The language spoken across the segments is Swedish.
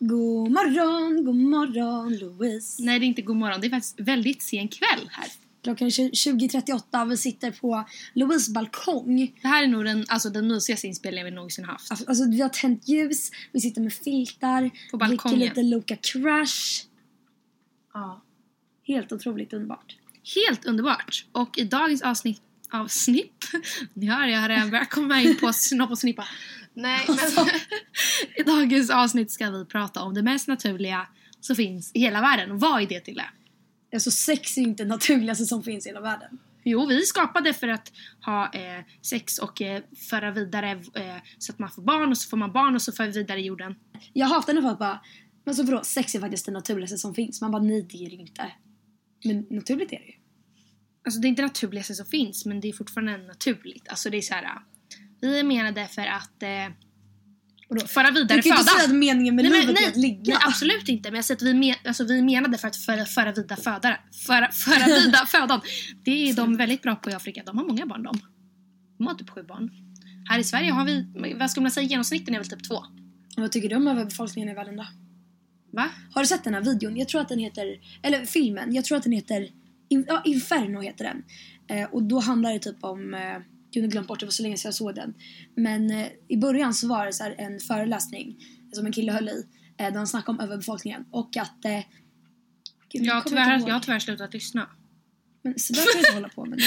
God morgon, god morgon Louise. Nej, det är inte god morgon. Det är faktiskt väldigt sen kväll här. Klockan är 20.38 vi sitter på Louise balkong. Det här är nog den, alltså, den mysigaste inspelningen vi någonsin haft. Alltså, alltså, vi har tänt ljus, vi sitter med filtar, På balkongen. dricker lite Loka Crush. Ja. Helt otroligt underbart. Helt underbart. Och i dagens avsnitt av Snipp, ni hör jag har redan börjat komma in på snopp och snippa. Nej, men i dagens avsnitt ska vi prata om det mest naturliga som finns i hela världen. Och vad är det till Alltså sex är inte det naturligaste som finns i hela världen. Jo, vi skapade för att ha eh, sex och eh, föra vidare eh, så att man får barn och så får man barn och så för vi vidare jorden. Jag hatar när folk bara, men så vadå, sex är faktiskt det naturligaste som finns. Man bara, nej det är det inte. Men naturligt är det ju. Alltså det är inte det naturligaste som finns men det är fortfarande naturligt. Alltså det är så här. Vi är menade för att eh, Vadå? föra vidare Du kan föda. inte säga att meningen med Nej, livet är nej, att ligga. nej absolut inte men jag säger att vi, men, alltså, vi menade för att föra, föra vidare föda, föra, föra vidare födan. Det är de väldigt bra på i Afrika. De har många barn de. De har typ sju barn. Här i Sverige har vi, vad ska man säga, genomsnitten är väl typ två. Vad tycker du om överbefolkningen i världen då? Va? Har du sett den här videon? Jag tror att den heter, eller filmen, jag tror att den heter, ja, Inferno heter den. Eh, och då handlar det typ om, eh, jag kunde glömt bort det var så länge sedan jag såg den. Men eh, i början så var det så en föreläsning som en kille höll i. Eh, där han snackade om överbefolkningen och att... Eh, gud, Jag tyvärr, jag har tyvärr slutat lyssna. Men så där kan jag inte hålla på med.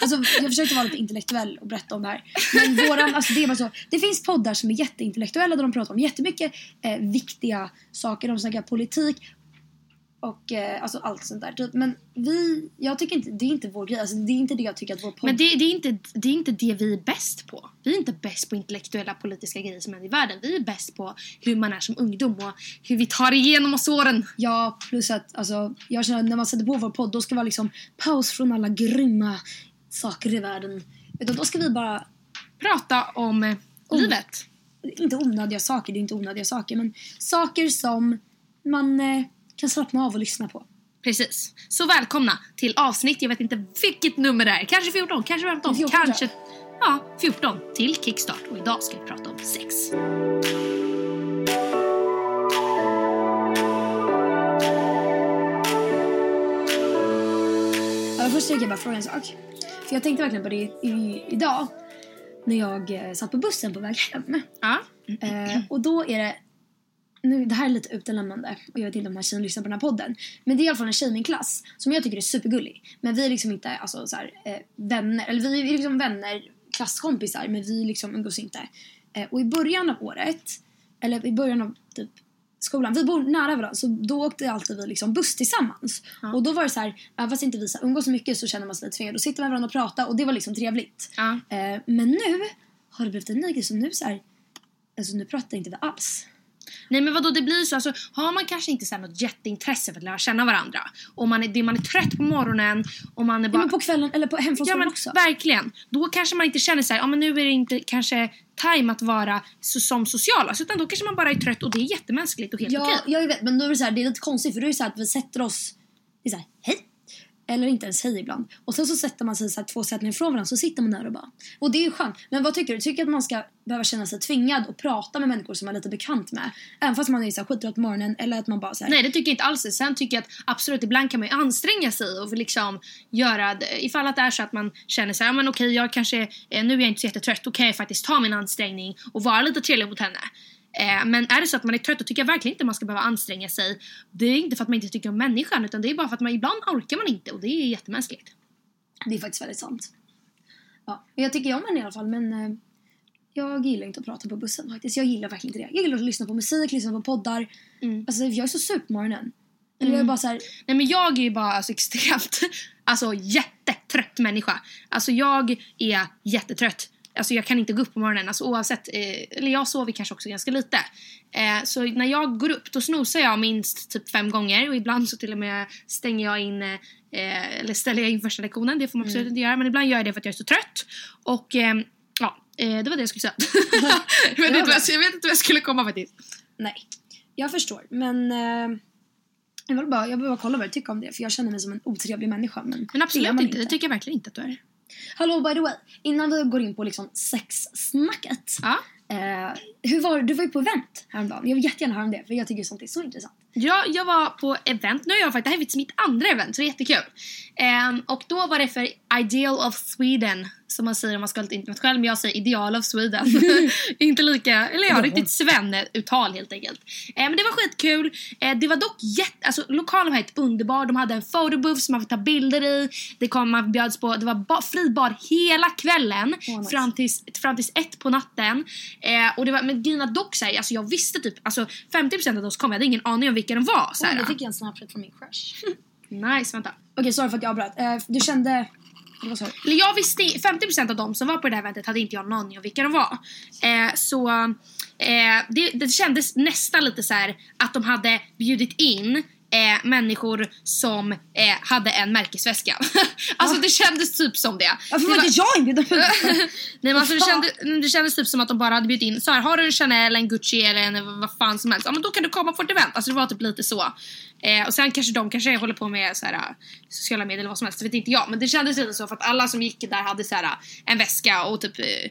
Alltså, jag försökte vara lite intellektuell och berätta om det här. Men våran, alltså det är bara så. Det finns poddar som är jätteintellektuella där de pratar om jättemycket eh, viktiga saker. De snackar politik och eh, alltså allt sånt där. Typ. Men vi, jag tycker inte, det är inte vår grej. Alltså, det är inte det jag tycker att vår podd... Men det, det, är inte, det är inte det vi är bäst på. Vi är inte bäst på intellektuella politiska grejer som händer i världen. Vi är bäst på hur man är som ungdom och hur vi tar igenom oss åren. Ja, plus att alltså, jag känner att när man sätter på vår podd då ska det vara liksom paus från alla grymma saker i världen. Utan då ska vi bara Prata om eh, Om- livet. inte onödiga saker, det är inte onödiga saker, men saker som man eh, kan slappna av och lyssna på. Precis. Så välkomna till avsnitt, jag vet inte vilket nummer det är. Kanske 14, kanske 15, 14 tror kanske... Ja, 14 till Kickstart. Och idag ska vi prata om sex. Ja, först tänker jag bara fråga en sak. För jag tänkte verkligen på det i, i, idag när jag eh, satt på bussen på väg hem. Ja. Eh, och då är det, nu, det här är lite utelämnande och jag vet inte om den här tjejen lyssnar på den här podden. Men det är i alla fall en tjej i min klass som jag tycker är supergullig. Men vi är liksom inte alltså, så här, eh, vänner, eller vi är liksom vänner, klasskompisar men vi liksom umgås inte. Eh, och i början av året, eller i början av typ skolan, vi bor nära varandra så då åkte alltid vi liksom buss tillsammans. Ja. Och då var det så här, även fast inte vi så umgås så mycket så känner man sig lite tvingad. Sitter man med varandra och pratar och det var liksom trevligt. ja. Eh, men nu har det blivit en ny grej så nu så här, alltså nu pratar inte vi alls. Nej men vadå det blir så, alltså, har man kanske inte så här något jätteintresse för att lära känna varandra och man är, det- man är trött på morgonen och man är Ja, bara... men på kvällen eller på, hem från Ja skolan men också. verkligen. Då kanske man inte känner så här, ja men nu är det inte kanske time att vara så, som sociala. Utan då kanske man bara är trött och det är jättemänskligt och helt Ja, okej. jag vet men då är det så här, det är lite konstigt för då är det så här att vi sätter oss, det är så här, hej. Eller inte ens hej ibland. Och sen så sätter man sig så här, två sättningar ifrån varandra så sitter man där och bara. Och det är ju skönt. Men vad tycker du? Tycker du att man ska behöva känna sig tvingad att prata med människor som man är lite bekant med? Även fast man är så här skittrött på morgonen eller att man bara såhär. Nej det tycker jag inte alls. Sen tycker jag att absolut ibland kan man ju anstränga sig och liksom göra det. Ifall att det är så att man känner såhär ja men okej jag kanske, nu är jag inte så jättetrött, då kan jag faktiskt ta min ansträngning och vara lite trevlig mot henne. Eh, men är det så att man är trött då tycker jag verkligen inte man ska behöva anstränga sig. Det är inte för att man inte tycker om människan utan det är bara för att man ibland orkar man inte och det är jättemänskligt. Det är faktiskt väldigt sant. Ja, jag tycker om henne i alla fall men eh, jag gillar inte att prata på bussen faktiskt. Jag gillar verkligen inte det. Jag gillar att lyssna på musik, lyssna på poddar. Mm. Alltså jag är så sur på morgonen. Eller jag är Mm. bara så här, Nej men jag är ju bara alltså, extremt, alltså jättetrött människa. Alltså jag är jättetrött. Alltså jag kan inte gå upp på morgonen, alltså oavsett, eh, eller jag sover kanske också ganska lite. Eh, så när jag går upp då snosar jag minst typ fem gånger och ibland så till och med stänger jag in, eh, eller ställer jag in första lektionen, det får man absolut inte göra. Men ibland gör jag det för att jag är så trött. Och eh, ja, eh, det var det jag skulle säga. jag, vet inte vad jag, vet inte vad jag skulle komma faktiskt. nej. Jag förstår men eh, jag vill bara, jag vill bara kolla vad du tycker om det för jag känner mig som en otrevlig människa. Men, Men det absolut man inte, det tycker jag verkligen inte att du är. Hallå by the way, innan vi går in på liksom sexsnacket. Ja. Eh, hur var Du var ju på event häromdagen. Jag vill jättegärna höra om det för jag tycker sånt är så intressant. Ja, jag var på event. Nu har jag faktiskt, det här är faktiskt mitt andra event så det är jättekul. Ehm, och då var det för Ideal of Sweden som man säger om man ska vara lite internationell men jag säger Ideal of Sweden. Inte lika, eller ja, riktigt svenne-uttal helt enkelt. Ehm, men det var skitkul. Ehm, det var dock jätte, alltså lokalen var helt underbar. De hade en photobooth som man fick ta bilder i. Det kom, man bjöds på, det var ba, fri bar hela kvällen Åh, nice. fram, tills, fram tills ett på natten. Ehm, och det var, men grejen är dock såhär, alltså jag visste typ, alltså 50% av de som kom, jag hade ingen aning om vilka de var. Så här. Oj, då fick jag en snapchat från min crush. Nice, vänta. Okej, sorry för att jag avbröt. Eh, du kände... Vad sa du? Eller jag visste, 50% av dem som var på det här eventet hade inte jag någon aning om vilka de var. Eh, så eh, det, det kändes nästan lite så här att de hade bjudit in eh, människor som eh, hade en märkesväska. alltså Va? det kändes typ som det. Varför det var inte jag inbjuden? Nej men alltså det, kändes, det kändes typ som att de bara hade bjudit in så här, har du en Chanel, en Gucci eller en vad fan som helst, ja men då kan du komma på ett event. Alltså det var typ lite så. Eh, och sen kanske de kanske håller på med så här, äh, sociala medier eller vad som helst, det vet inte jag. Men det kändes lite så för att alla som gick där hade så här, äh, en väska och typ, eh,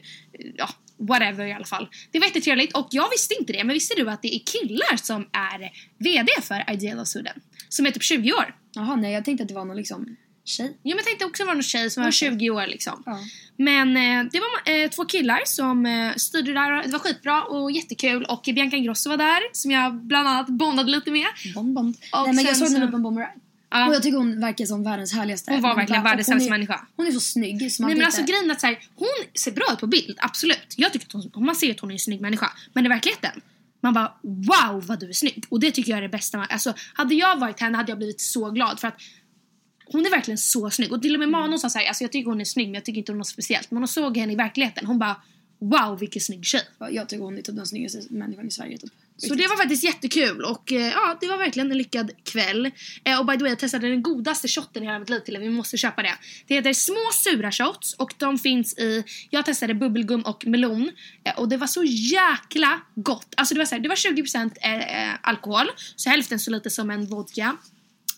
ja whatever i alla fall. Det var jättetrevligt och jag visste inte det men visste du att det är killar som är VD för Ideal of Sweden? Som är typ 20 år. Jaha, nej jag tänkte att det var någon liksom tjej. Jo men jag tänkte också vara någon tjej som var Okej. 20 år liksom. Ja. Men eh, det var eh, två killar som eh, styrde där. Det var skitbra och jättekul. Och Bianca Ingrosso var där som jag bland annat bondade lite med. Bond, bond. Och Nej men jag såg upp på Bomber Ride. Ja. Och jag tycker hon verkar som världens härligaste. Hon var verkligen bara- världens hon är- människa. Hon är så snygg så man Nej men alltså tänkte- grejen att så här, hon ser bra ut på bild, absolut. Jag tycker att hon, man ser att hon är en snygg människa. Men i verkligheten, man bara wow vad du är snygg. Och det tycker jag är det bästa. man- Alltså hade jag varit henne hade jag blivit så glad för att hon är verkligen så snygg. Och till och med Manon sa såhär, alltså jag tycker hon är snygg men jag tycker inte hon är något speciellt. Men hon såg henne i verkligheten, hon bara wow vilken snygg tjej. Jag tycker hon är typ den snyggaste människan i Sverige typ. Så det var faktiskt jättekul och eh, ja, det var verkligen en lyckad kväll. Eh, och by the way, jag testade den godaste shotten i hela mitt liv till er. Vi måste köpa det. Det heter små sura shots och de finns i, jag testade bubbelgum och melon eh, och det var så jäkla gott. Alltså det var så här, det var 20% alkohol, så hälften så lite som en vodka.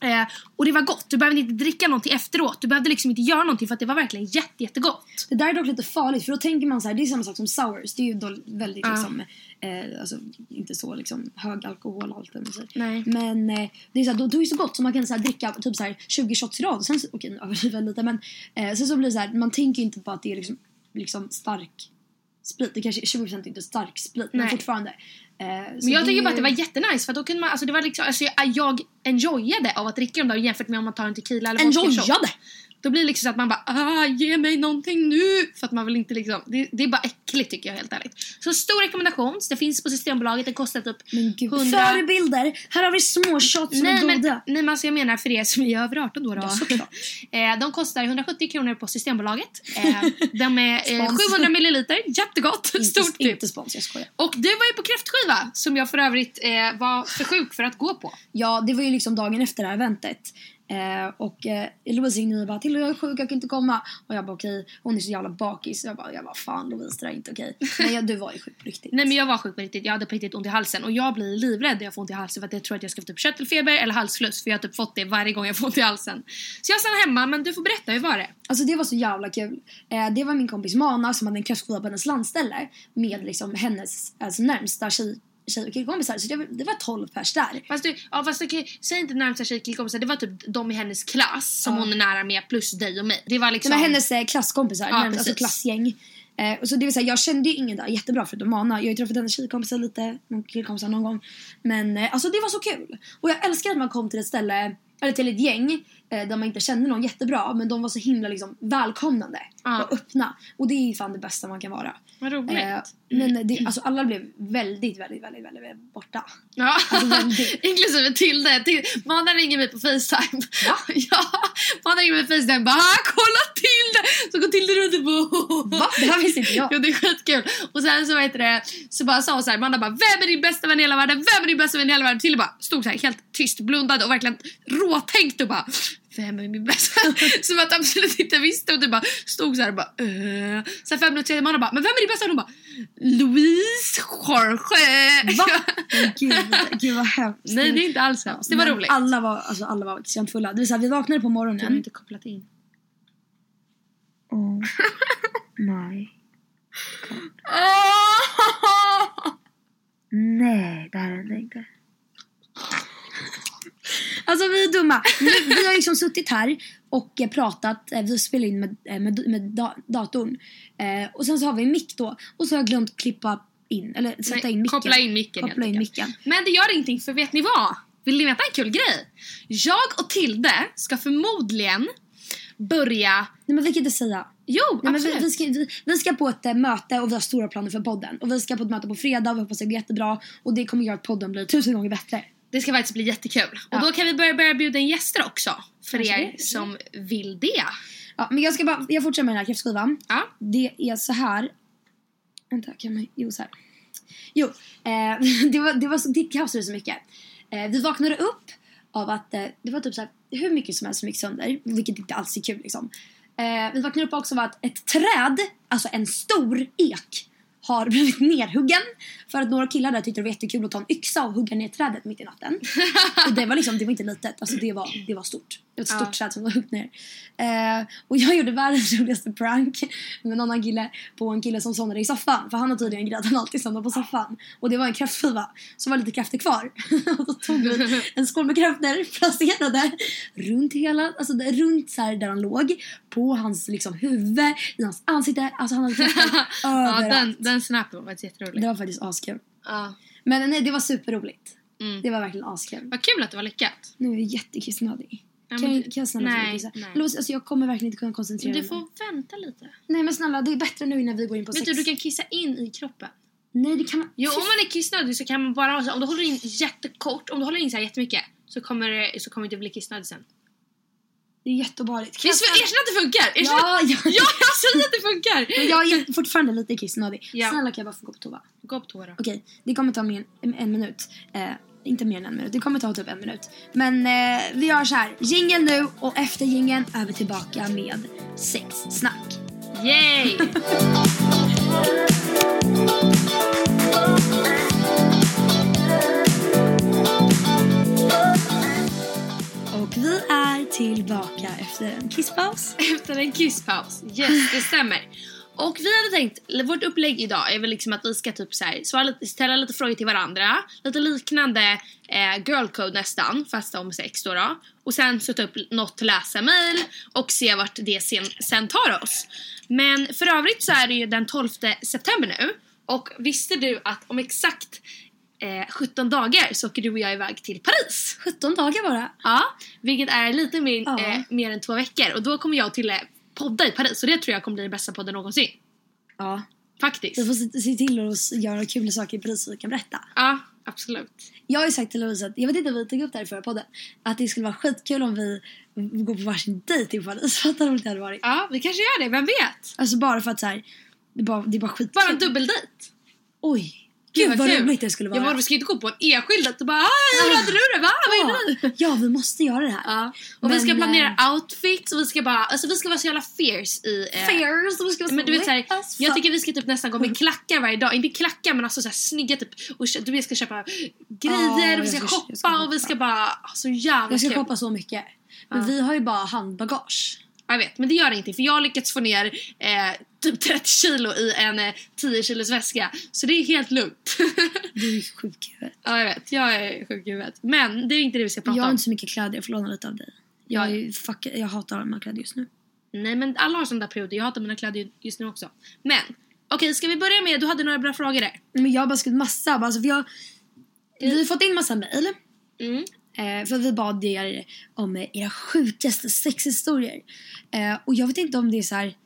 Eh, och det var gott, du behövde inte dricka någonting efteråt. Du behövde liksom inte göra någonting för att det var verkligen jätte, jättegott. Det där är dock lite farligt för då tänker man så här, det är samma sak som sours. Det är ju då väldigt Ja. liksom, eh, alltså inte så liksom hög alkoholhalt eller så. Nej. Men eh, det är så här, då, då är det så gott så man kan så här, dricka typ så här 20 shots i rad. Sen, så- okej nu överdriver jag lite men eh, sen så blir det så här, man tänker inte på att det är liksom, liksom stark sprit. Det kanske är 20% är inte stark sprit men Nej. fortfarande. Eh, Men jag det tycker bara att det var jättenice för då kunde man, alltså det var liksom, alltså jag, jag enjoyade av att dricka dem där jämfört med om man tar en tequila eller. Enjoyade! Då blir det liksom så att man bara ah, ge mig någonting nu! För att man vill inte liksom, det, det är bara äckligt tycker jag helt ärligt. Så stor rekommendation, det finns på Systembolaget, det kostar typ Men gud, 100 förebilder! Här har vi små shots som Nej är men, goda. nej men alltså jag menar för er som är över 18 då. då. Ja, såklart. eh, de kostar 170 kronor på Systembolaget. Eh, de är eh, Spons. 700 milliliter, jättegott! Inte, Stort tips! inte spons, jag skojar. Och du var ju på kräftskiva som jag för övrigt eh, var för sjuk för att gå på. Ja, det var ju liksom dagen efter det här eventet. Eh, och eh, Louise ringde bara till jag är sjuk, jag kan inte komma. Och jag bara okej, hon är så jävla bakis. Jag bara, jag bara fan Louise det där är inte okej. Men jag, du var ju sjuk på riktigt. Nej men jag var sjuk på riktigt, jag hade på riktigt ont i halsen och jag blir livrädd när jag får ont i halsen för att jag tror att jag ska få typ köttelfeber eller halsfluss för jag har typ fått det varje gång jag får ont i halsen. Så jag stannade hemma men du får berätta, hur var det? Alltså det var så jävla kul. Eh, det var min kompis Mana som hade en kräftskiva på hennes landställe med liksom hennes alltså, närmsta tjej, tjej och killkompisar. Så det var, det var 12 pers där. Fast du, ja fast okej, säg inte närmsta tjejkillkompisar, det var typ de i hennes klass som Ja. hon är nära med plus dig och mig. Det var Det liksom... var hennes eh, klasskompisar, Ja, närmast, alltså klassgäng. Eh, och så det vill säga, jag kände ju ingen där jättebra förutom Mana. Jag har ju träffat hennes tjejkompisar lite, någon killkompisar någon gång. Men eh, alltså det var så kul. Och jag älskar att man kom till ett ställe, eller till ett gäng eh, där man inte kände någon jättebra men de var så himla liksom välkomnande Ja. och öppna. Och det är fan det bästa man kan vara. Vad roligt. Eh, men det, alltså alla blev väldigt, väldigt, väldigt, väldigt, väldigt borta. Ja, Alltså, väldigt. inklusive Tilde. Mana ringer mig på Facetime. Va? ja, Mana ringer mig på Facetime bara ah, kolla Tilde! Så går Tilde runt och bara Va? Det här visste inte jag. Ja det är skitkul. Och sen så heter det, så bara sa hon såhär, Amanda bara vem är din bästa vän i hela världen? Vem är din bästa vän i hela världen? Tilde bara stod såhär helt tyst, blundade och verkligen råtänkt och bara vem är min bästa? Som att absolut inte visste och du bara stod såhär och bara uh. Sen fem minuter senare Amanda bara men vem är din bästa vän? Hon bara Louise Jorge. Va? Gud, gud vad hemskt. Nej det är inte alls hemskt. Det var roligt. Alla var, alltså, alla var extremt fulla. Det vill säga, vi vaknade på Du har morgonen. inte kopplat in. Oh my. Nej, det här hände inte. Alltså vi är dumma. Vi, vi har liksom suttit här och eh, pratat. Eh, Vi spelar in med, eh, med, med da, datorn. Eh, och sen så har vi en mick då. Och så har jag glömt klippa in, eller sätta Nej, in micken. koppla in micken, Koppla in micken. Men det gör ingenting för vet ni vad? Vill ni veta en kul grej? Jag och Tilde ska förmodligen börja... Nej men vi kan inte säga. Jo, Nej, men vi, vi, ska, vi, vi ska på ett möte och vi har stora planer för podden. Och vi ska på ett möte på fredag och vi hoppas det går jättebra. Och det kommer göra att podden blir tusen gånger bättre. Det ska faktiskt bli jättekul. Ja. Och då kan vi börja, börja bjuda in gäster också. För Kanske er det. som vill det. Ja, men jag ska bara, jag fortsätter med den här kräftskivan. Ja. Det är så här. Vänta, kan man, jo så här. Jo, eh, det var, det var så, det kaosade så mycket. Eh, vi vaknade upp av att eh, det var typ så här, hur mycket som helst som gick sönder, vilket inte alls är kul liksom. Eh, vi vaknade upp också av att ett träd, alltså en stor ek, har blivit nerhuggen för att några killar där tyckte det var jättekul att ta en yxa och hugga ner trädet mitt i natten. och det var liksom, det var inte litet, alltså det var, det var stort. Ett stort Ja. träd som var huggt ner. Eh, och jag gjorde världens roligaste prank med en annan kille på en kille som somnade i soffan. För han har tydligen grej att han alltid somnar på soffan. Och det var en kräftskiva som var lite kräftor kvar. och då tog vi en skål med kräftor, placerade runt hela, alltså där- runt så där han låg. På hans liksom huvud, i hans ansikte. Alltså han hade kräftor Ja, överallt. den, den snappen var jätterolig. Det var faktiskt askul. Ja. Men nej, det var superroligt. Mm. Det var verkligen askul. Vad kul att det var lyckat. Nu är jag jättekissnödig. Kan, jag, du- kan jag snälla få nej, kissa? nej. Låt- Alltså, jag kommer verkligen inte kunna koncentrera Du mig. får vänta lite. Nej men snälla, det är bättre nu innan vi går in på Vet sex. du, du kan kissa in i kroppen. Nej det kan man... Jo, om man är kissnödig så kan man bara... Om du håller in jättekort, om du håller in så här jättemycket så kommer, det- så kommer du inte bli kissnödig sen. Det är jätteobehagligt. Erkänn att det funkar! Erkänn Ja, ja. ja, jag säger att det funkar! Men jag är fortfarande lite kissnödig. Ja. Snälla kan jag bara få gå på toa? Gå på toa då. Okej, det kommer ta mer än en minut. Eh, inte mer än en minut, det kommer ta typ en minut. Men eh, vi gör så här. Jingel nu och efter jingeln är vi tillbaka med sexsnack. Yay! Och vi är tillbaka efter en kisspaus. Efter en kisspaus. Yes, det stämmer. Och vi hade tänkt, vårt upplägg idag är väl liksom att vi ska typ så här, svara lite, ställa lite frågor till varandra. Lite liknande eh, girl code nästan, fast om sex då, då. Och sen sätta upp något läsa-mail och se vart det sen, sen tar oss. Men för övrigt så är det ju den 12 september nu. Och visste du att om exakt eh, 17 dagar så åker du och jag iväg till Paris? 17 dagar bara. Ja, vilket är lite mer, Ja. eh, mer än två veckor. Och då kommer jag till eh, podda i Paris och det tror jag kommer bli den bästa podden någonsin. Ja. Faktiskt. Vi får se, se till att göra kul saker i Paris vi kan berätta. Ja, absolut. Jag har ju sagt till Louise att, jag vet inte om vi tog upp det här i förra podden, att det skulle vara skitkul om vi går på varsin dejt i Paris. Fattar du roligt det hade varit? Ja, vi kanske gör det, vem vet? Alltså bara för att så här, det är bara, det är bara skitkul. Bara en dubbeldejt. Oj! Gud vad kul. roligt det skulle vara. Ja, men vi ska inte gå på en enskild och bara "Hej, hur hade du det? Va? Vad är ja. du?" ja, vi måste göra det här. Ja. Och vi Men, ska planera eh, outfits och vi ska bara, alltså vi ska vara så jävla fierce i... eh, Fairs, vi ska vara så Men du vet såhär, as jag tycker vi ska typ nästan gå med klackar varje dag. Inte klackar men alltså såhär snygga typ. Och du vet, ska köpa grejer, Ja, vi ska jag ska- shoppa jag ska och vi ska bara, ah, så jävla Jag ska kul. shoppa så mycket. Men Ja. vi har ju bara handbagage. Ja, Jag vet, men det gör ingenting för jag har lyckats få ner eh, typ 30 kilo i en eh, 10 kilos väska. Så det är helt lugnt. Du är sjuk i huvudet. ja, jag vet. Jag är sjuk i huvudet. Men det är inte det vi ska prata Jag har om. inte så mycket kläder, jag får låna lite av dig. Jag, Ja. är fuck, jag hatar alla mina kläder just nu. Nej, men alla har sådana där perioder. Jag hatar mina kläder just nu också. Men, okej, ska vi börja med... Du hade några bra frågor där. Men jag har bara skrivit massa. Alltså, för jag, vi har fått in massa mejl. Mm. Eh, för vi bad er om era sjukaste sexhistorier. Eh, och jag vet inte om det är så här.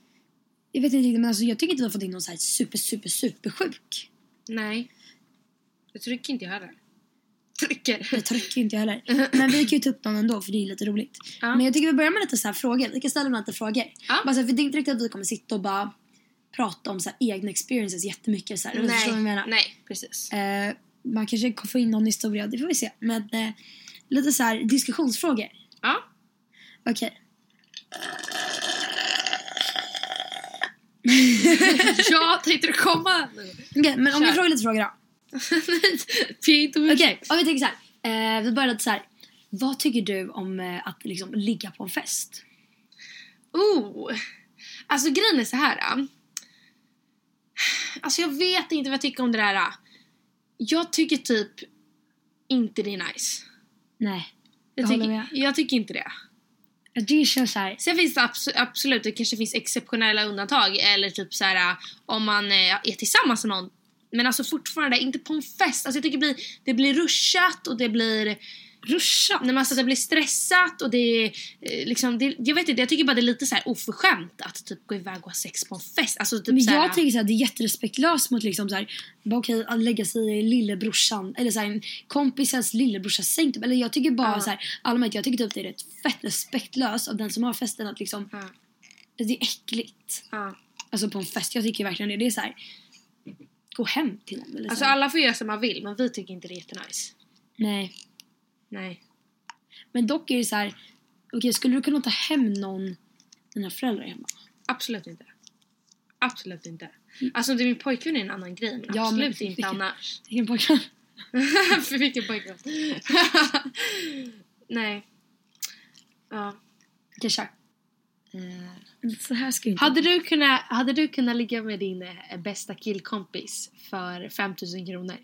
Jag vet inte riktigt men alltså jag tycker inte vi har fått in någon så här super super super sjuk. Nej. Det trycker inte jag heller. Trycker. Det trycker inte jag heller. Men vi kan ju ta upp någon ändå för det är lite roligt. Ja. Men jag tycker vi börjar med lite så här frågor. Vi kan ställa lite frågor. Ja. Bara så här, för det är inte riktigt att vi kommer sitta och bara prata om så här, egna experiences jättemycket. Så här. Du förstår vad jag menar? nej, precis. Eh, man kanske kommer få in någon historia, det får vi se. Men eh, lite så här diskussionsfrågor. Ja. Okej. ja, tänkte du komma? Okej, men om vi frågar lite frågor då. Okej, om vi tänker så här. Eh, vi börjar lite så här. Vad tycker du om eh, att liksom ligga på en fest? Oh! Alltså grejen är så här. äh. Alltså jag vet inte vad jag tycker om det där. äh. Jag tycker typ inte det är nice. Nej. Jag, Jag tycker, jag tycker inte det. Det känns såhär... Sen finns det abs- absolut, det kanske finns exceptionella undantag eller typ så här om man eh, är tillsammans med någon. Men alltså fortfarande inte på en fest. Alltså jag tycker det blir, det blir ruschat och det blir Ruschat? Nej, men alltså det blir stressat och det är eh, liksom, det, jag vet inte, jag tycker bara det är lite så här oförskämt att typ gå iväg och ha sex på en fest. Alltså typ Men så här, jag tänker såhär, det är jätterespektlöst mot liksom såhär, bara okej att lägga sig i lillebrorsan eller såhär en kompisens lillebrorsas säng typ. Eller jag tycker bara Ja. såhär, allmänt jag tycker typ det är rätt fett respektlöst av den som har festen att liksom, Ja, det är äckligt. ja. Alltså på en fest, jag tycker verkligen det. Det är såhär, gå hem till någon eller Alltså så här. alla får göra som man vill men vi tycker inte det är jättenice. Nej. Nej. Men dock är det så här. okej skulle du kunna ta hem någon dina föräldrar hemma? Absolut inte. Absolut inte. Alltså det är min pojkvän är en annan grej men Mm. Ja, absolut men inte vilken- annars. Vilken pojkvän? För vilken pojkvän? Nej. Ja. Okej kör. Eh, så här ska inte... Hade du kunnat, hade du kunnat ligga med din eh, bästa killkompis för 5000 kronor?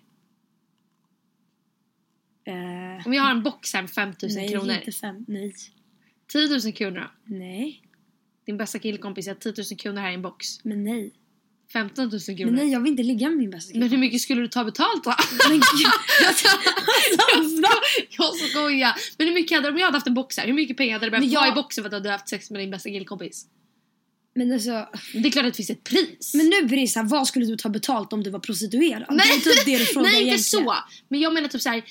Eh, Om jag har en box här med 5000 nej, kronor. inte fem. Nej. 10 000 kronor då? Nej. Din bästa killkompis har 10 000 kronor här i en box. Men nej. 15 000 kronor. Men nej, jag vill inte ligga med min bästa kille. Men hur mycket skulle du ta betalt då? Men gud, jag, jag skojar! Men hur mycket hade om jag hade haft en box här? Hur mycket pengar hade det behövt Men jag- vara i boxen för att du hade haft sex med din bästa killkompis? men alltså, Det är klart att det finns ett pris. men nu blir det så här, vad skulle du ta betalt om du var prostituerad? Det är typ det du frågar Nej inte egentligen. så! Men jag menar typ så här.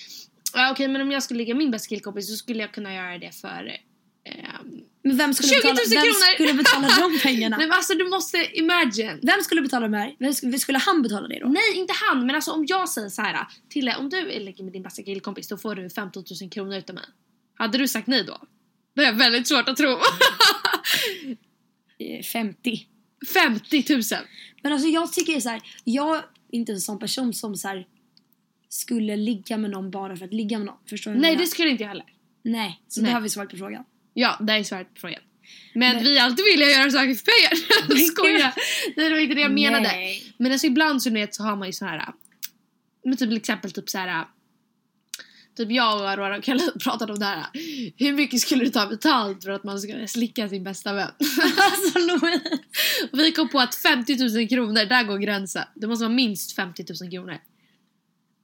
Ja, okej men om jag skulle ligga min bästa killkompis så skulle jag kunna göra det för ehm, Men vem skulle 20 000 betala, vem kronor. skulle betala de pengarna? Nej men alltså du måste imagine. Vem skulle betala de här? Vem skulle, skulle han betala det då? Nej inte han men alltså om jag säger så här Tille om du ligger med din bästa killkompis då får du 15 000 kronor utav mig. Hade du sagt nej då? Det är väldigt svårt att tro. Eh, 50. 50 000! Men alltså jag tycker så här, jag är inte en sån person som så här, skulle ligga med någon bara för att ligga med någon. Förstår du? Nej det skulle inte jag heller. Nej, så Nej. då har vi svarat på frågan. Ja, det är svaret på frågan. Men Men- vi är alltid villiga att göra saker för pengar. Skojar! Nej det var inte det jag menade. Nej. Men alltså ibland så, vet, så har man ju så här. Men typ till exempel typ så här. Typ jag och Aurora och Kalle pratade om det här. Hur mycket skulle du ta betalt för att man ska slicka sin bästa vän? alltså Louise. Och vi kom på att 50 000 kronor, där går gränsen. Det måste vara minst 50 000 kronor.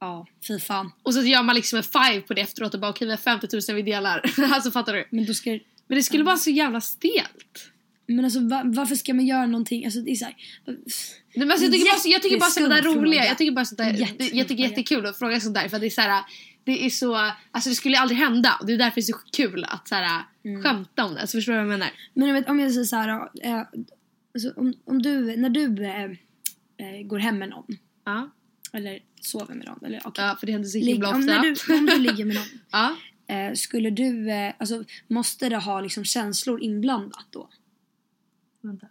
Ja, fy fan. Och så gör man liksom en five på det efteråt och bara okej vi har 50 000 vi delar. alltså fattar du? Men då ska Men det skulle vara så jävla stelt. Men alltså va, varför ska man göra någonting? Alltså det är så här, Nej, alltså, jag, tycker bara, jag tycker bara sådana där roliga, jag tycker bara sånt där, jag tycker jättekul att fråga sånt där för att det är så här, det är så, alltså det skulle aldrig hända och det är därför det är så kul att så här, Mm. skämta om det. Alltså förstår du vad jag menar? Men jag vet, om jag säger så här, äh, alltså, om, om du, när du äh, går hem med någon Ja, eller sover med någon eller okej. ja för det händer så himla om, ofta. när du, om du ligger med någon, ja. eh, skulle du, eh, alltså måste det ha liksom känslor inblandat då? Vänta.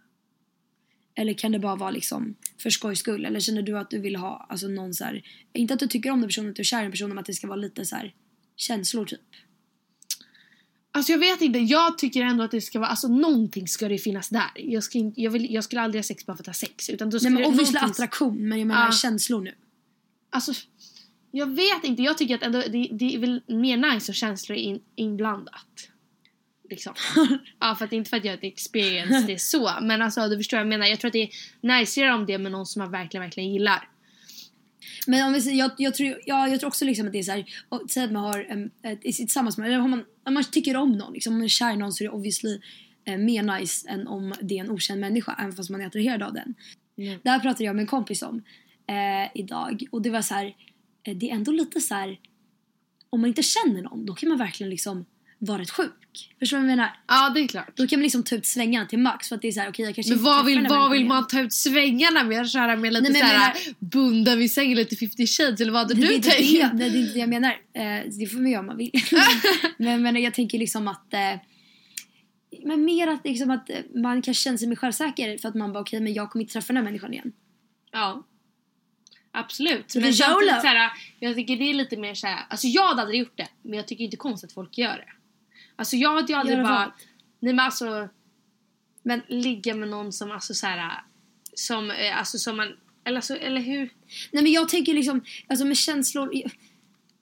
Eller kan det bara vara liksom för skojs skull? Eller känner du att du vill ha alltså någon så här, inte att du tycker om den personen, att du är kär i den personen, men att det ska vara lite så här känslor typ? Alltså jag vet inte, jag tycker ändå att det ska vara, alltså någonting ska det finnas där. Jag, ska inte, jag, vill, jag skulle aldrig ha sex bara för att ha sex. Utan då Nej men obviously någonting- attraktion, men jag menar Ja. känslor nu. Alltså, jag vet inte. Jag tycker att ändå, det, det är väl mer nice och känslor in, inblandat. Liksom. ja, för att inte för att jag har ett experience det är så. Men alltså du förstår vad jag menar. Jag tror att det är najsigare om det är med någon som man verkligen, verkligen gillar. Men om vi säger, jag, jag, tror, ja, jag tror också liksom att det är så här, och, säg att man har sitt tillsammans med, eller om man, om man tycker om någon, liksom, om man är kär i någon så är det obviously eh, mer nice än om det är en okänd människa, även fast man är attraherad av den. Mm. Det här pratade jag med en kompis om eh, idag och det var så här, eh, det är ändå lite så här, om man inte känner någon då kan man verkligen liksom vara rätt sjuk. Förstår du vad jag menar? Ja, det är klart. Då kan man liksom ta ut svängarna till max för att det är så här, okej jag kanske Men vad vill, här vad vill man ta ut svängarna med? Köra med lite Nej, men såhär bunda vid sängen lite 50 shades eller vad hade Det, du det, tänkt? det, det, det är inte det jag menar. Eh, det får man göra om man vill. men, men jag tänker liksom att... Eh, men mer att, liksom att man kan känna sig mer självsäker för att man bara okej men jag kommer inte träffa den här människan igen. Ja. Absolut. Så men YOLO. såhär, jag tycker det är lite mer såhär, alltså jag hade aldrig gjort det. Men jag tycker inte konstigt att folk gör det. Alltså jag hade ju aldrig bara, vad? nej men alltså, men ligga med någon som alltså såhär, som, eh, alltså som man Eller, så, eller hur? Nej men jag tänker liksom, alltså med känslor.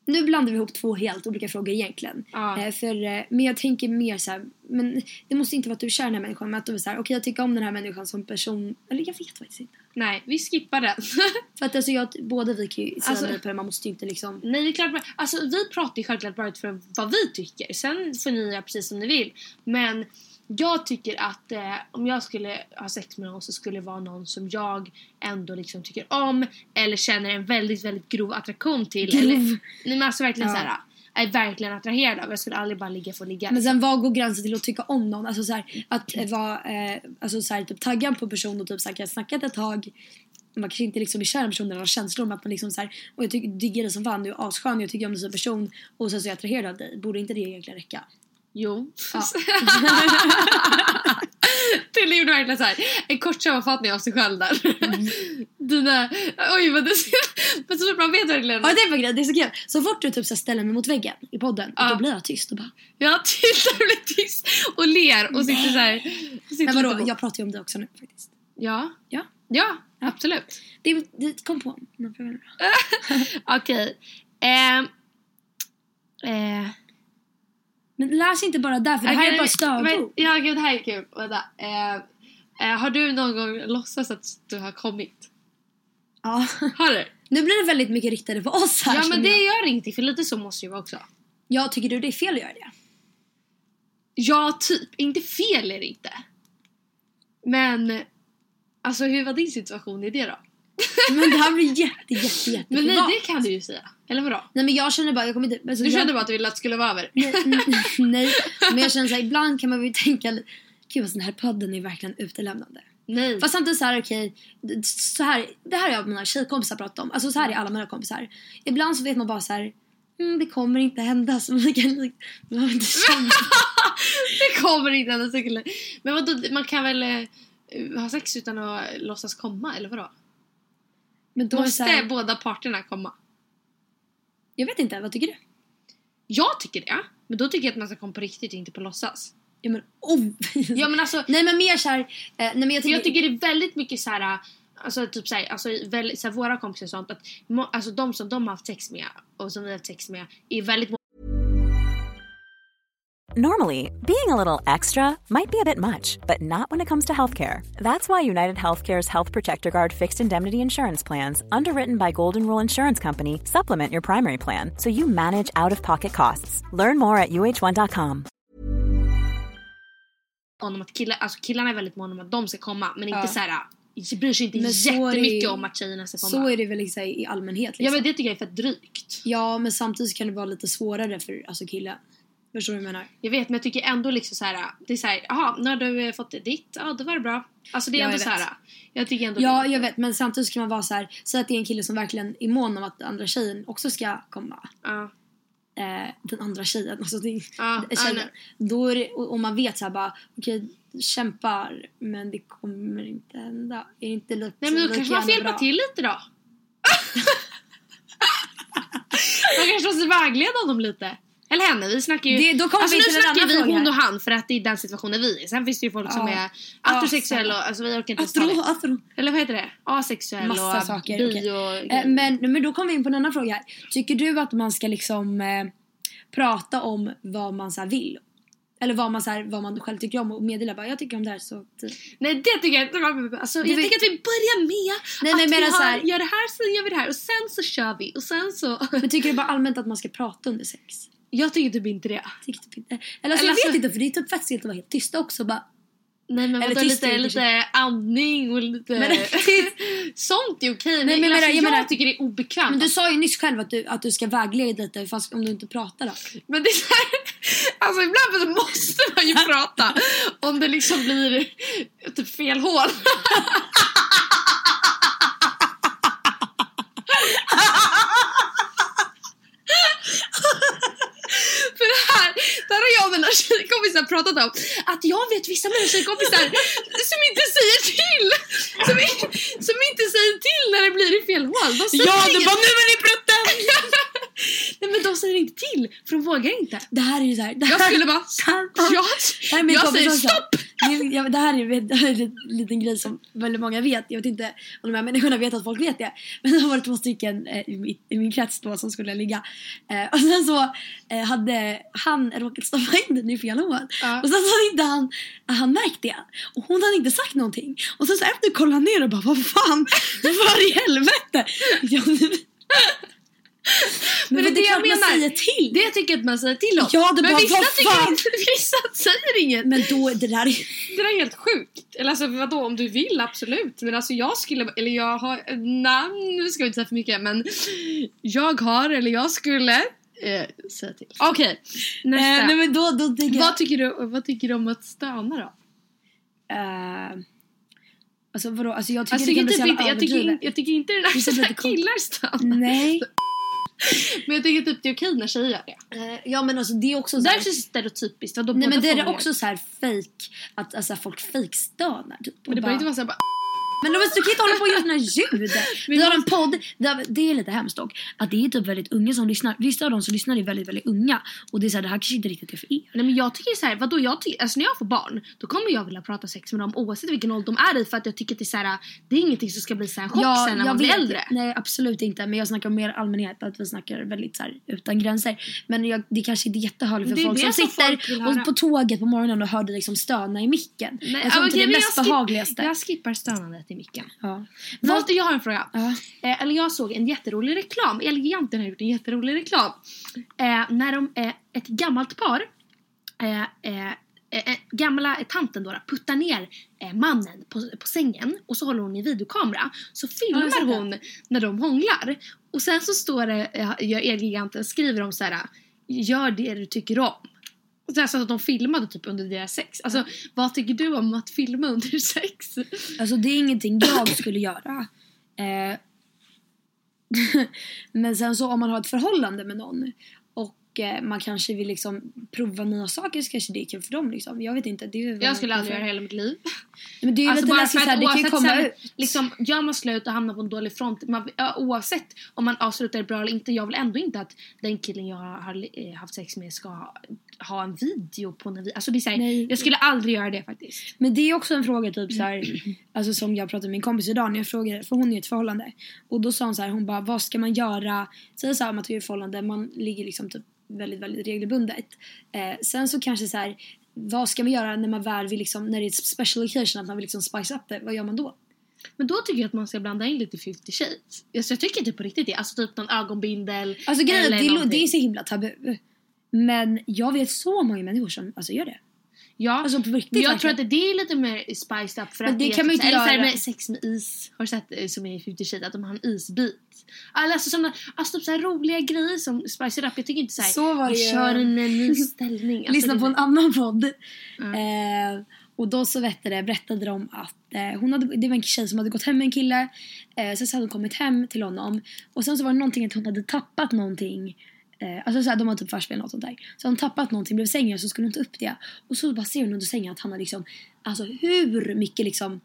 Nu blandar vi ihop två helt olika frågor egentligen. Ja. Eh, för, eh, men jag tänker mer så här, men det måste inte vara att du är kär i den här människan men att du är såhär, okej jag tycker om den här människan som person. Eller jag vet faktiskt inte. Nej, vi skippar den. För att alltså jag, båda vi kan ju säga Alltså- nej på det, man måste ju inte liksom. Nej, det är klart. Alltså, vi pratar ju självklart bara utifrån vad vi tycker. Sen får ni göra precis som ni vill. Men jag tycker att eh, om jag skulle ha sex med någon så skulle det vara någon som jag ändå liksom tycker om eller känner en väldigt, väldigt grov attraktion till. Grov. Eller, nej men alltså verkligen Ja. såhär är verkligen attraherad av. Jag skulle aldrig bara ligga för att ligga. Men sen vad går gränsen till att tycka om någon? Alltså så här, att eh, vara eh, alltså så här, typ taggad på person och typ så här, kan snackat ett tag. Man kanske inte liksom är kär i personen eller har känslor om att man liksom så här, och jag tycker, diggar dig som fan, du är asskön, jag tycker om dig som person och sen så är jag attraherad av dig. Borde inte det egentligen räcka? Jo. Ja. Till gjorde verkligen så här, en kort sammanfattning av sig själv där. Mm. Dina, oj men det men så man vet verkligen. Ja det grejen, det är så kul. Så fort du typ så ställer mig mot väggen i podden, Ja. då blir jag tyst och bara tittar och blir tyst och ler och sitter så här. Sitter Men vadå, jag pratar ju om dig också nu faktiskt. Ja. Ja. Ja, absolut. Det, det kom på. Är bra. Okej. Ehm. Eh, Men läs inte bara där för det här är bara stödord. Ja gud det här är kul. Vänta. Eh, eh, har du någon gång låtsats att du har kommit? Ja. Har du? Nu blir det väldigt mycket riktade på oss här. Ja men det jag. gör ingenting för lite så måste ju vara också. Ja, tycker du det är fel att göra det? Ja, typ. Inte fel är det inte. Men alltså hur var din situation i det då? Men det här blir jätte, jätte, jätte Men nej, det kan du ju säga. Eller vadå? Nej men jag känner bara, jag kommer inte... Alltså, Du jag, kände bara att du ville att det skulle vara över? Nej, nej, men jag känner såhär, ibland kan man ju tänka Gud alltså, den här podden är verkligen utelämnande. Nej. Fast samtidigt såhär okej, så här, det här har jag och mina tjejkompisar pratat om. Alltså så här är alla mina kompisar. Ibland så vet man bara så här. Mm, det kommer inte hända så man kan man inte det kommer inte hända. Men vadå, man kan väl eh, ha sex utan att låtsas komma, eller vadå? Men då är det så Måste här, båda parterna komma? jag vet inte, vad tycker du? Jag tycker det. Men då tycker jag att man ska komma på riktigt och inte på låtsas. Ja men oh. Ja men alltså, Nej men mer såhär, eh, nej men jag tycker, jag tycker det är väldigt mycket så här. Alltså typ såhär, alltså, väldigt, såhär, våra kompisar och sånt att alltså de som de har haft sex med och som vi har haft sex med är väldigt Normally, being a little extra might be a bit much, but not when it comes to healthcare. That's why United Healthcare's Health Protector Guard fixed indemnity insurance plans, underwritten by Golden Rule Insurance Company, supplement your primary plan so you manage out of pocket costs. Learn more at uh1.com. måna om att killar, alltså killarna är väldigt måna om att de ska komma men inte Ja. så här. bryr sig inte Men det jättemycket ju- om att tjejerna ska komma. så är det väl liksom i allmänhet liksom. Ja men det tycker jag är för drygt. Ja, men samtidigt kan det vara lite svårare för alltså, killen. Förstår du vad jag menar? Jag vet men jag tycker ändå liksom så här. Det är så här, jaha nu har du eh, fått ditt, ja då var det bra. Alltså det är Ja, ändå så här. Jag tycker ändå Ja, jag vet. Men samtidigt kan man vara så här. Säg att det är en kille som verkligen är mån om att den andra tjejen också ska komma. Ja. Eh, den andra tjejen. Alltså det, Ja, tjejen. ja, Då är det, och, och man vet så här bara. Okej, kämpar. Men det kommer inte hända. Är det inte lite Nej men då kanske man får hjälpa bra? till lite då. man kanske måste vägleda honom lite. Eller henne, vi snackar ju... Det- då kommer alltså vi nu snackar vi fråga hon och han för att det är den situationen vi är. Sen finns det ju folk som Ja. är Ja, heterosexuella och alltså vi orkar inte ens Atro, det. atro. Eller vad heter det? Asexuell Massa och saker, bi okej. och... Eh, men, men då kommer vi in på en annan fråga här. Tycker du att man ska liksom eh, prata om vad man så vill? Eller vad man, så här, vad man själv tycker om och meddela bara jag tycker om det här så typ. Nej det tycker jag inte. Alltså, jag vet- tycker att vi börjar med Nej, att men jag vi menar har, så här- gör det här, sen gör vi det här och sen så kör vi och sen så... Men tycker du bara allmänt att man ska prata under sex? Jag tycker typ inte det. Tycker typ inte. Eller alltså, Eller jag vet alltså- inte för det är typ fett att vara helt tysta också bara. Nej men Eller tyst lite, lite andning och lite... Men- Sånt är okej. Nej, men men alltså, jag, jag menar- tycker det är obekvämt. Men du sa ju nyss själv att du, att du ska vägleda lite fast om du inte pratar då. Men det är så här, alltså ibland måste man ju prata om det liksom blir typ fel hål. För det här, det och mina tjejkompisar pratat om. Att jag vet vissa av mina tjejkompisar som inte säger till. Som, som inte säger till när det blir i fel hål. De säger inget. nu är ni prutten! Nej men de säger inte till för de vågar inte. Det här är ju såhär. Jag skulle bara... Jag, jag säger stopp! Det, här är, en liten grej som väldigt många vet. Jag vet inte om de här människorna vet att folk vet det. Men det varit två stycken eh, i, min, i min krets då som skulle ligga. Eh, och sen så eh, hade han råkat stoppa in den i fel hål. Ja. Och sen så hade inte han, han märkt det. Och hon hade inte sagt någonting. Och sen så efter kollade han ner och bara vad fan, vad i helvete. Jag, men, det är det jag klart man menar. säger till. Det tycker jag att man säger till om. Ja, det men bara, vissa, tycker inte, vissa säger inget. Men då, det där är... Det där är helt sjukt. Eller alltså vadå, om du vill absolut. Men alltså jag skulle, eller jag har, nej nu ska vi inte säga för mycket men jag har, eller jag skulle eh, säga till. Okej, nästa. Eh, nej men då, då jag... vad, tycker du, vad tycker du om att stöna då? Eh, alltså vadå? Alltså jag tycker Alltså, det kan jag, bli så jävla jag, tycker, jag tycker inte lite kon- killar stönar. Nej. Men jag tycker typ det är okej när tjejer gör det. Eh, ja men alltså det är också Det så där här, är så stereotypiskt. Vadå, Nej men det är det också så här fake att alltså, folk fejkstönar typ. Men det behöver inte vara såhär bara Men de, du kan inte hålla på och göra såna ljud. Vi har en podd, där, det är lite hemskt dock, att det är typ väldigt unga som lyssnar. Vissa av dem som lyssnar är väldigt, väldigt unga. Och det är så här, det här kanske inte riktigt är för er. Nej men jag tycker så här, vadå jag tycker, alltså när jag får barn då kommer jag vilja prata sex med dem oavsett vilken ålder de är i för att jag tycker att det är så här, det är ingenting som ska bli så här chock sen när man blir äldre. Nej absolut inte. Men jag snackar mer allmänhet. Att vi snackar väldigt så här, utan gränser. Men jag, det kanske inte är jättehärligt för Det folk som som folk sitter höra. och på tåget på morgonen och hör dig liksom stöna i micken. Nej, jag tror inte det är mest jag behagligaste. Jag skippar stönandet i micken. Ja. Vad, jag har en fråga. Ja. Eh, eller jag såg en jätterolig reklam. Eleganten har gjort en jätterolig reklam. Eh, när de, eh, ett gammalt par, eh, eh, eh, gamla tanten då, puttar ner mannen på, på sängen och så håller hon i videokamera. Så filmar hon när de hånglar. Och sen så står det, gör Elgiganten skriver de så här, gör det du tycker om. Så att de filmade typ under deras sex. Alltså vad tycker du om att filma under sex? Alltså det är ingenting jag skulle göra. Eh, men sen så om man har ett förhållande med någon och eh, man kanske vill liksom prova nya saker så kanske det är kul för dem liksom. Jag vet inte. Det är Jag skulle aldrig göra hela mitt liv. Men det är ju Alltså lite bara läskigt såhär, det kan ju komma sen, ut. liksom, gör man slut och hamnar på en dålig front, man, oavsett om man avslutar bra eller inte, jag vill ändå inte att den killen jag har, har eh, haft sex med ska ha, en video på när vi, alltså det är så här, Nej. jag skulle aldrig göra det faktiskt. Men det är också en fråga typ så här, alltså som jag pratade med min kompis idag när jag frågade, för hon är i ett förhållande. Och då sa hon så här, hon bara vad ska man göra? Säg så här, man tar ju ett förhållande, man ligger liksom typ väldigt, väldigt regelbundet. Eh, sen så kanske så här, vad ska man göra när man väl vill liksom, när det är special occasion, att man vill liksom spice up det, vad gör man då? Men då tycker jag att man ska blanda in lite 50 shades. Alltså, jag tycker inte på riktigt det, alltså typ någon ögonbindel Alltså grejen är det, är- någonting. det är så himla tabu. Men jag vet så många människor som alltså, gör det. Ja, Alltså på riktigt jag tror att det är lite mer spiced up för Men att det kan man typ ju inte så här- eller göra. med sex med is. Har du sett eh, som är i 50 shades att de har en isbit? Alltså, såna, alltså typ så roliga grejer som spicer up. Jag tycker inte så här, Så var det kör en ny ställning. Alltså, Lyssna det- på en annan podd. Ja. Eh, och då så vet det, berättade de att eh, hon hade, det var en tjej som hade gått hem med en kille. Eh, sen så hade hon kommit hem till honom. Och sen så var det någonting att hon hade tappat någonting. Eh, alltså såhär, de har typ förspel eller något sånt där. Så hade hon tappat någonting blev sängen så skulle hon ta upp det. Och så bara ser hon under sängen att han har liksom, alltså hur mycket liksom